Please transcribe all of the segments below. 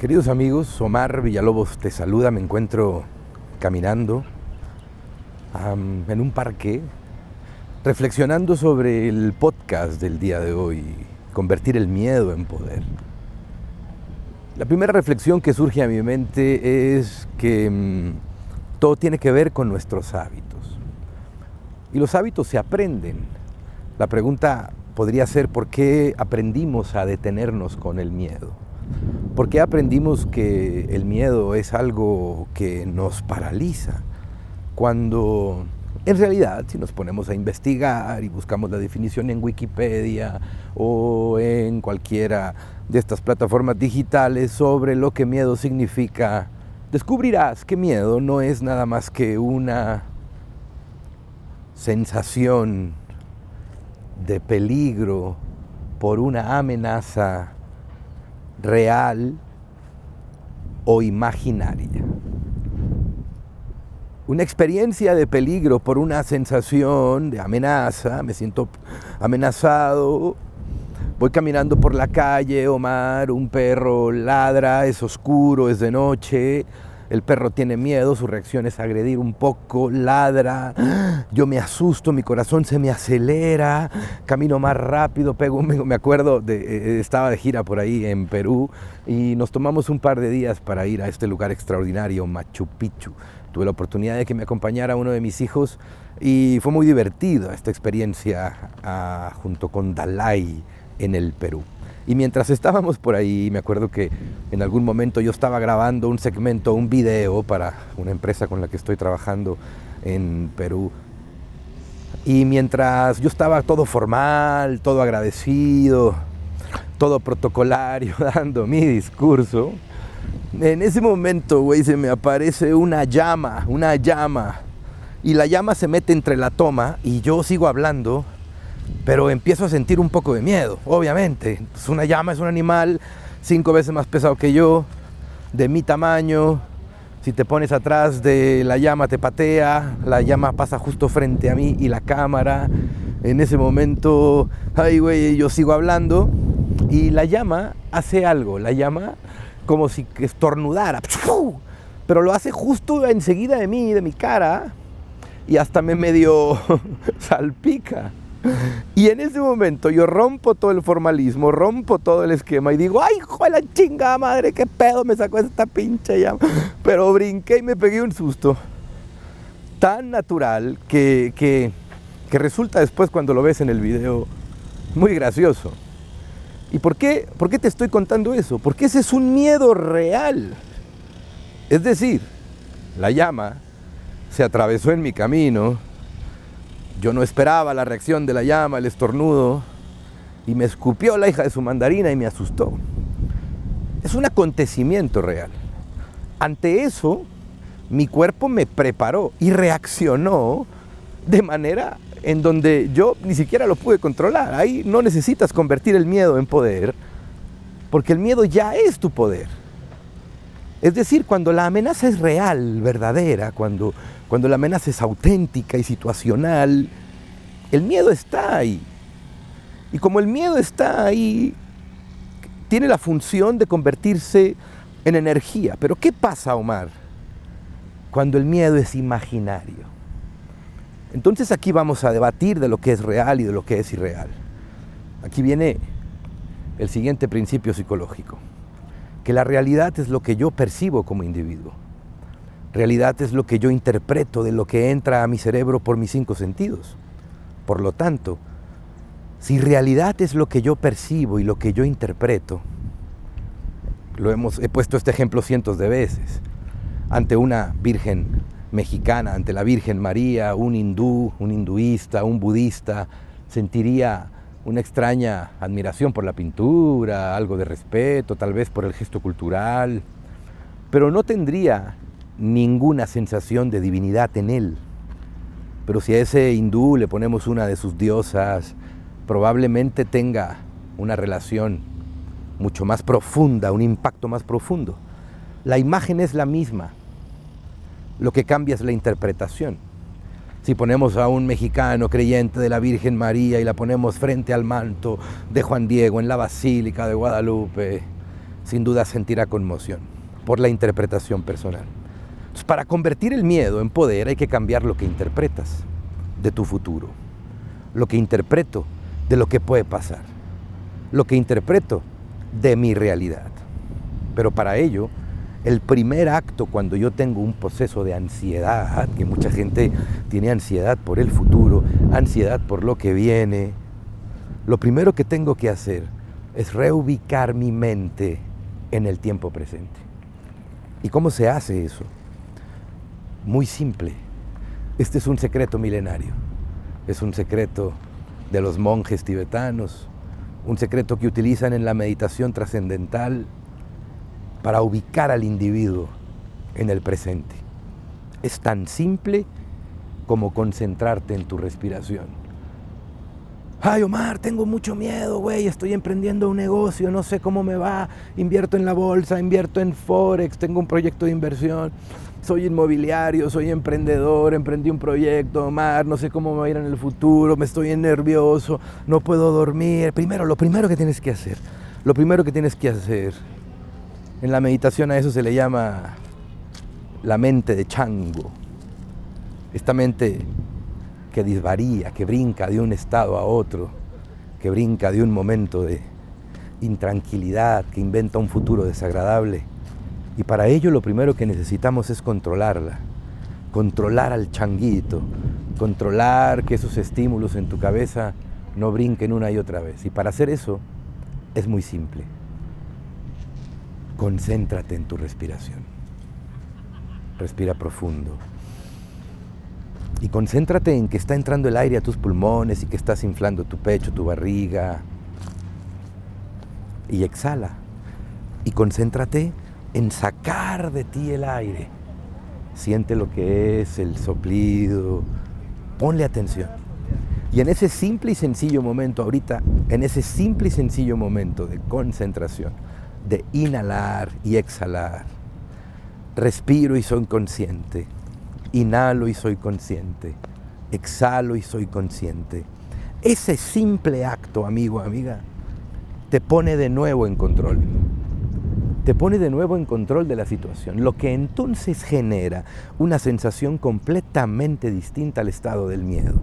Queridos amigos, Omar Villalobos te saluda, me encuentro caminando en un parque reflexionando sobre el podcast del día de hoy, convertir el miedo en poder. La primera reflexión que surge a mi mente es que mm, todo tiene que ver con nuestros hábitos. Y los hábitos se aprenden. La pregunta podría ser por qué aprendimos a detenernos con el miedo. ¿Por qué aprendimos que el miedo es algo que nos paraliza? Cuando en realidad, si nos ponemos a investigar y buscamos la definición en Wikipedia o en cualquiera de estas plataformas digitales sobre lo que miedo significa, descubrirás que miedo no es nada más que una sensación de peligro por una amenaza real o imaginaria. Una experiencia de peligro por una sensación de amenaza, me siento amenazado, voy caminando por la calle, Omar, un perro ladra, es oscuro, es de noche, el perro tiene miedo, su reacción es agredir un poco, ladra, yo me asusto, mi corazón se me acelera, camino más rápido, pego, me acuerdo, de, eh, estaba de gira por ahí en Perú y nos tomamos un par de días para ir a este lugar extraordinario, Machu Picchu. Tuve la oportunidad de que me acompañara uno de mis hijos y fue muy divertido esta experiencia ah, junto con Dalai en el Perú. Y mientras estábamos por ahí, me acuerdo que en algún momento yo estaba grabando un segmento, un video para una empresa con la que estoy trabajando en Perú. Y mientras yo estaba todo formal, todo agradecido, todo protocolario, dando mi discurso, en ese momento, güey, se me aparece una llama, una llama. Y la llama se mete entre la toma y yo sigo hablando pero empiezo a sentir un poco de miedo, obviamente. Es una llama es un animal cinco veces más pesado que yo, de mi tamaño. Si te pones atrás de la llama te patea, la llama pasa justo frente a mí y la cámara. En ese momento, ay güey, yo sigo hablando y la llama hace algo, la llama como si estornudara, pero lo hace justo enseguida de mí, de mi cara, y hasta me medio salpica. Y en ese momento yo rompo todo el formalismo, rompo todo el esquema y digo, ay, hijo de la chingada madre, qué pedo me sacó esta pinche llama. Pero brinqué y me pegué un susto tan natural que, que, que resulta después cuando lo ves en el video muy gracioso. ¿Y por qué, por qué te estoy contando eso? Porque ese es un miedo real. Es decir, la llama se atravesó en mi camino, yo no esperaba la reacción de la llama, el estornudo, y me escupió la hija de su mandarina y me asustó. Es un acontecimiento real. Ante eso, mi cuerpo me preparó y reaccionó de manera en donde yo ni siquiera lo pude controlar. Ahí no necesitas convertir el miedo en poder, porque el miedo ya es tu poder. Es decir, cuando la amenaza es real, verdadera, cuando, cuando la amenaza es auténtica y situacional, el miedo está ahí. Y como el miedo está ahí, tiene la función de convertirse en energía. Pero ¿qué pasa, Omar, cuando el miedo es imaginario? Entonces aquí vamos a debatir de lo que es real y de lo que es irreal. Aquí viene el siguiente principio psicológico que la realidad es lo que yo percibo como individuo. Realidad es lo que yo interpreto de lo que entra a mi cerebro por mis cinco sentidos. Por lo tanto, si realidad es lo que yo percibo y lo que yo interpreto, lo hemos, he puesto este ejemplo cientos de veces, ante una virgen mexicana, ante la Virgen María, un hindú, un hinduista, un budista, sentiría una extraña admiración por la pintura, algo de respeto, tal vez por el gesto cultural, pero no tendría ninguna sensación de divinidad en él. Pero si a ese hindú le ponemos una de sus diosas, probablemente tenga una relación mucho más profunda, un impacto más profundo. La imagen es la misma, lo que cambia es la interpretación. Si ponemos a un mexicano creyente de la Virgen María y la ponemos frente al manto de Juan Diego en la Basílica de Guadalupe, sin duda sentirá conmoción por la interpretación personal. Para convertir el miedo en poder hay que cambiar lo que interpretas de tu futuro, lo que interpreto de lo que puede pasar, lo que interpreto de mi realidad. Pero para ello, el primer acto cuando yo tengo un proceso de ansiedad, que mucha gente tiene ansiedad por el futuro, ansiedad por lo que viene, lo primero que tengo que hacer es reubicar mi mente en el tiempo presente. ¿Y cómo se hace eso? Muy simple. Este es un secreto milenario. Es un secreto de los monjes tibetanos, un secreto que utilizan en la meditación trascendental para ubicar al individuo en el presente. Es tan simple como concentrarte en tu respiración. Ay, Omar, tengo mucho miedo, güey, estoy emprendiendo un negocio, no sé cómo me va, invierto en la bolsa, invierto en Forex, tengo un proyecto de inversión, soy inmobiliario, soy emprendedor, emprendí un proyecto, Omar, no sé cómo me va a ir en el futuro, me estoy nervioso, no puedo dormir. Primero, lo primero que tienes que hacer, lo primero que tienes que hacer, en la meditación a eso se le llama la mente de chango. Esta mente que disvaría, que brinca de un estado a otro, que brinca de un momento de intranquilidad, que inventa un futuro desagradable. Y para ello lo primero que necesitamos es controlarla, controlar al changuito, controlar que esos estímulos en tu cabeza no brinquen una y otra vez. Y para hacer eso es muy simple. Concéntrate en tu respiración. Respira profundo. Y concéntrate en que está entrando el aire a tus pulmones y que estás inflando tu pecho, tu barriga. Y exhala. Y concéntrate en sacar de ti el aire. Siente lo que es el soplido. Ponle atención. Y en ese simple y sencillo momento, ahorita, en ese simple y sencillo momento de concentración, de inhalar y exhalar, respiro y soy consciente Inhalo y soy consciente. Exhalo y soy consciente. Ese simple acto, amigo, amiga, te pone de nuevo en control. Te pone de nuevo en control de la situación, lo que entonces genera una sensación completamente distinta al estado del miedo.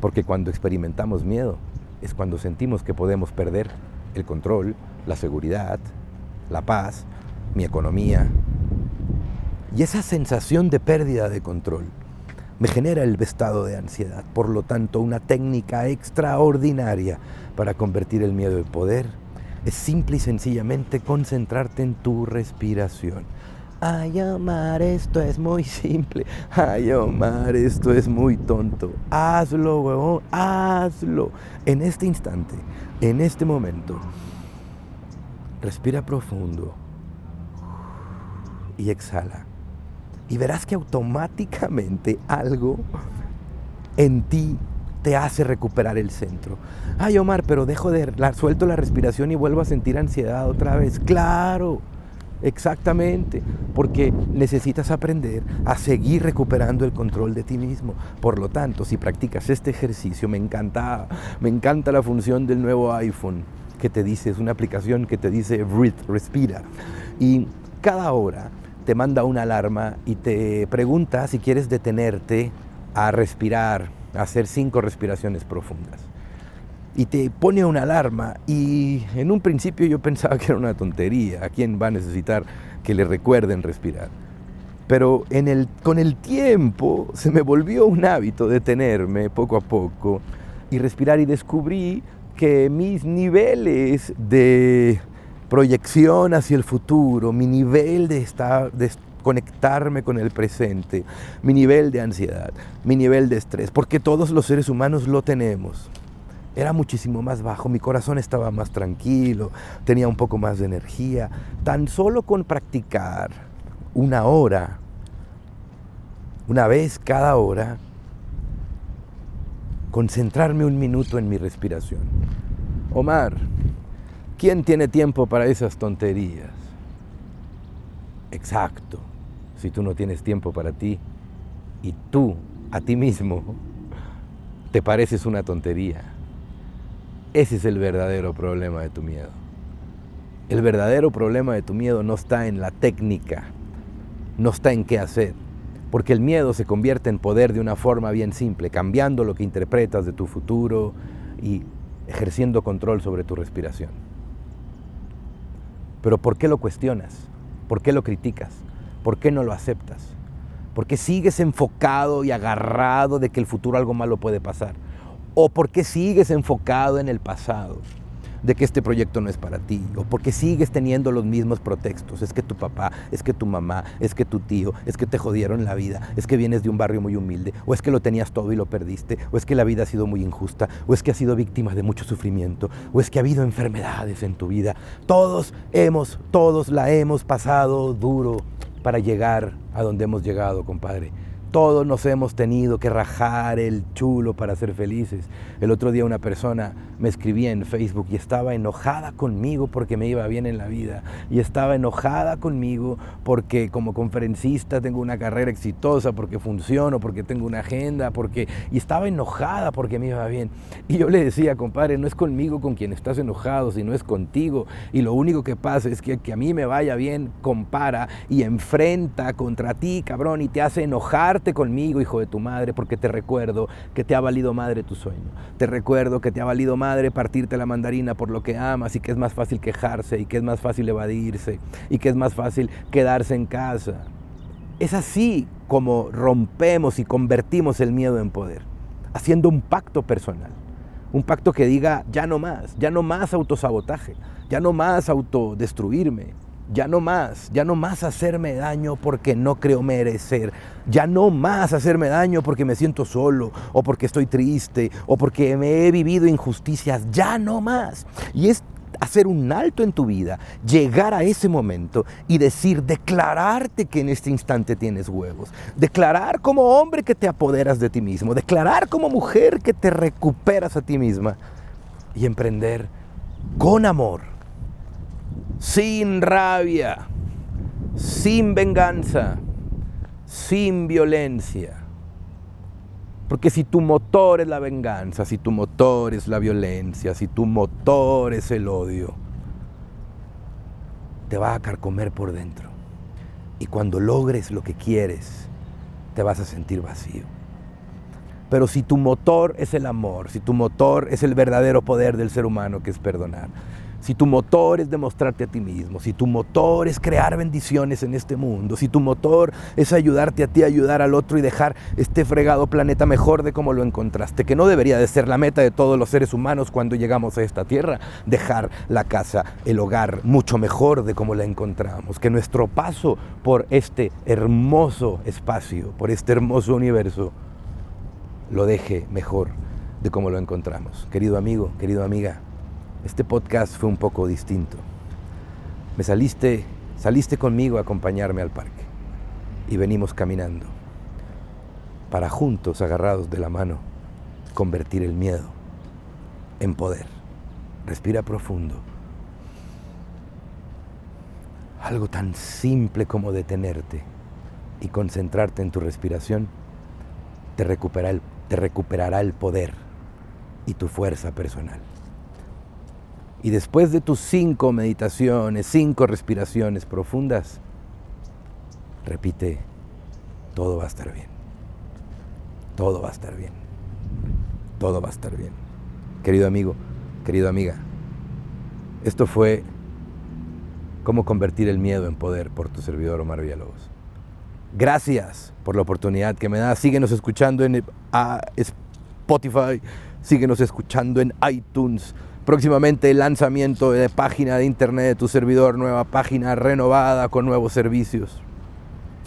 Porque cuando experimentamos miedo es cuando sentimos que podemos perder el control, la seguridad, la paz, mi economía, y esa sensación de pérdida de control me genera el estado de ansiedad. Por lo tanto, una técnica extraordinaria para convertir el miedo en poder es simple y sencillamente concentrarte en tu respiración. Ay, Omar, esto es muy simple. Ay, Omar, esto es muy tonto. Hazlo, huevón, hazlo. En este instante, en este momento, respira profundo y exhala y verás que automáticamente algo en ti te hace recuperar el centro. Ay, Omar, pero dejo de la, suelto la respiración y vuelvo a sentir ansiedad otra vez. Claro, exactamente, porque necesitas aprender a seguir recuperando el control de ti mismo. Por lo tanto, si practicas este ejercicio, me encanta, me encanta la función del nuevo iPhone que te dice, es una aplicación que te dice breathe, respira. Y cada hora te manda una alarma y te pregunta si quieres detenerte a respirar, a hacer cinco respiraciones profundas. Y te pone una alarma y en un principio yo pensaba que era una tontería, ¿a quién va a necesitar que le recuerden respirar? Pero con el tiempo se me volvió un hábito detenerme poco a poco y respirar y descubrí que mis niveles de proyección hacia el futuro, mi nivel de, estar, de conectarme con el presente, mi nivel de ansiedad, mi nivel de estrés, porque todos los seres humanos lo tenemos. Era muchísimo más bajo, mi corazón estaba más tranquilo, tenía un poco más de energía. Tan solo con practicar una hora, una vez cada hora, concentrarme un minuto en mi respiración. Omar, ¿Quién tiene tiempo para esas tonterías? Exacto. Si tú no tienes tiempo para ti y tú a ti mismo te pareces una tontería, ese es el verdadero problema de tu miedo. El verdadero problema de tu miedo no está en la técnica, no está en qué hacer, porque el miedo se convierte en poder de una forma bien simple, cambiando lo que interpretas de tu futuro y ejerciendo control sobre tu respiración. Pero ¿por qué lo cuestionas? ¿Por qué lo criticas? ¿Por qué no lo aceptas? ¿Por qué sigues enfocado y agarrado de que el futuro algo malo puede pasar? ¿O por qué sigues enfocado en el pasado? De que este proyecto no es para ti, o porque sigues teniendo los mismos pretextos. Es que tu papá, es que tu mamá, es que tu tío, es que te jodieron la vida, es que vienes de un barrio muy humilde, o es que lo tenías todo y lo perdiste, o es que la vida ha sido muy injusta, o es que has sido víctima de mucho sufrimiento, o es que ha habido enfermedades en tu vida. Todos hemos, todos la hemos pasado duro para llegar a donde hemos llegado, compadre. Todos nos hemos tenido que rajar el chulo para ser felices. El otro día una persona me escribía en Facebook y estaba enojada conmigo porque me iba bien en la vida. Y estaba enojada conmigo porque como conferencista tengo una carrera exitosa, porque funciono, porque tengo una agenda, porque... Y estaba enojada porque me iba bien. Y yo le decía, compadre, no es conmigo con quien estás enojado, sino es contigo. Y lo único que pasa es que que a mí me vaya bien compara y enfrenta contra ti, cabrón, y te hace enojar conmigo, hijo de tu madre, porque te recuerdo que te ha valido madre tu sueño. Te recuerdo que te ha valido madre partirte la mandarina por lo que amas y que es más fácil quejarse y que es más fácil evadirse y que es más fácil quedarse en casa. Es así como rompemos y convertimos el miedo en poder, haciendo un pacto personal. Un pacto que diga, ya no más, ya no más autosabotaje, ya no más autodestruirme, ya no más, ya no más hacerme daño porque no creo merecer, ya no más hacerme daño porque me siento solo o porque estoy triste o porque me he vivido injusticias, ya no más. Y es hacer un alto en tu vida, llegar a ese momento y decir, declararte que en este instante tienes huevos, declarar como hombre que te apoderas de ti mismo, declarar como mujer que te recuperas a ti misma y emprender con amor sin rabia, sin venganza, sin violencia. Porque si tu motor es la venganza, si tu motor es la violencia, si tu motor es el odio, te va a carcomer por dentro. Y cuando logres lo que quieres, te vas a sentir vacío. Pero si tu motor es el amor, si tu motor es el verdadero poder del ser humano que es perdonar, si tu motor es demostrarte a ti mismo, si tu motor es crear bendiciones en este mundo, si tu motor es ayudarte a ti ayudar al otro y dejar este fregado planeta mejor de como lo encontraste, que no debería de ser la meta de todos los seres humanos cuando llegamos a esta tierra, dejar la casa, el hogar mucho mejor de como la encontramos, que nuestro paso por este hermoso espacio, por este hermoso universo, lo deje mejor de como lo encontramos. Querido amigo, querida amiga, este podcast fue un poco distinto. Me saliste, saliste conmigo a acompañarme al parque y venimos caminando para juntos, agarrados de la mano, convertir el miedo en poder. Respira profundo. Algo tan simple como detenerte y concentrarte en tu respiración te, te recuperará el poder y tu fuerza personal. Y después de tus cinco meditaciones, cinco respiraciones profundas, repite, todo va a estar bien. Todo va a estar bien. Todo va a estar bien. Querido amigo, querida amiga, esto fue cómo convertir el miedo en poder por tu servidor Omar Villalobos. Gracias por la oportunidad que me das. Síguenos escuchando en Spotify, síguenos escuchando en iTunes Próximamente el lanzamiento de página de internet de tu servidor, nueva página renovada con nuevos servicios.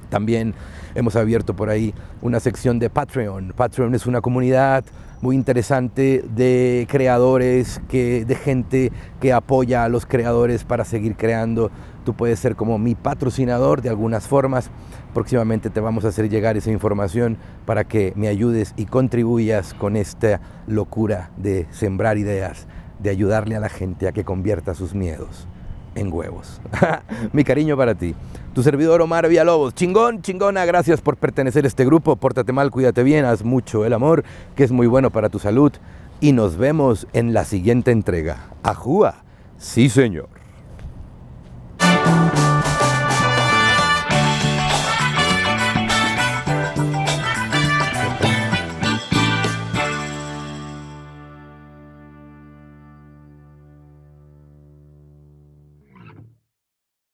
También hemos abierto por ahí una sección de Patreon. Patreon es una comunidad muy interesante de creadores, que, de gente que apoya a los creadores para seguir creando. Tú puedes ser como mi patrocinador de algunas formas. Próximamente te vamos a hacer llegar esa información para que me ayudes y contribuyas con esta locura de sembrar ideas de ayudarle a la gente a que convierta sus miedos en huevos. Mi cariño para ti. Tu servidor Omar Villalobos. Chingón, chingona, gracias por pertenecer a este grupo. Pórtate mal, cuídate bien, haz mucho el amor, que es muy bueno para tu salud. Y nos vemos en la siguiente entrega. Ajúa. Sí, señor.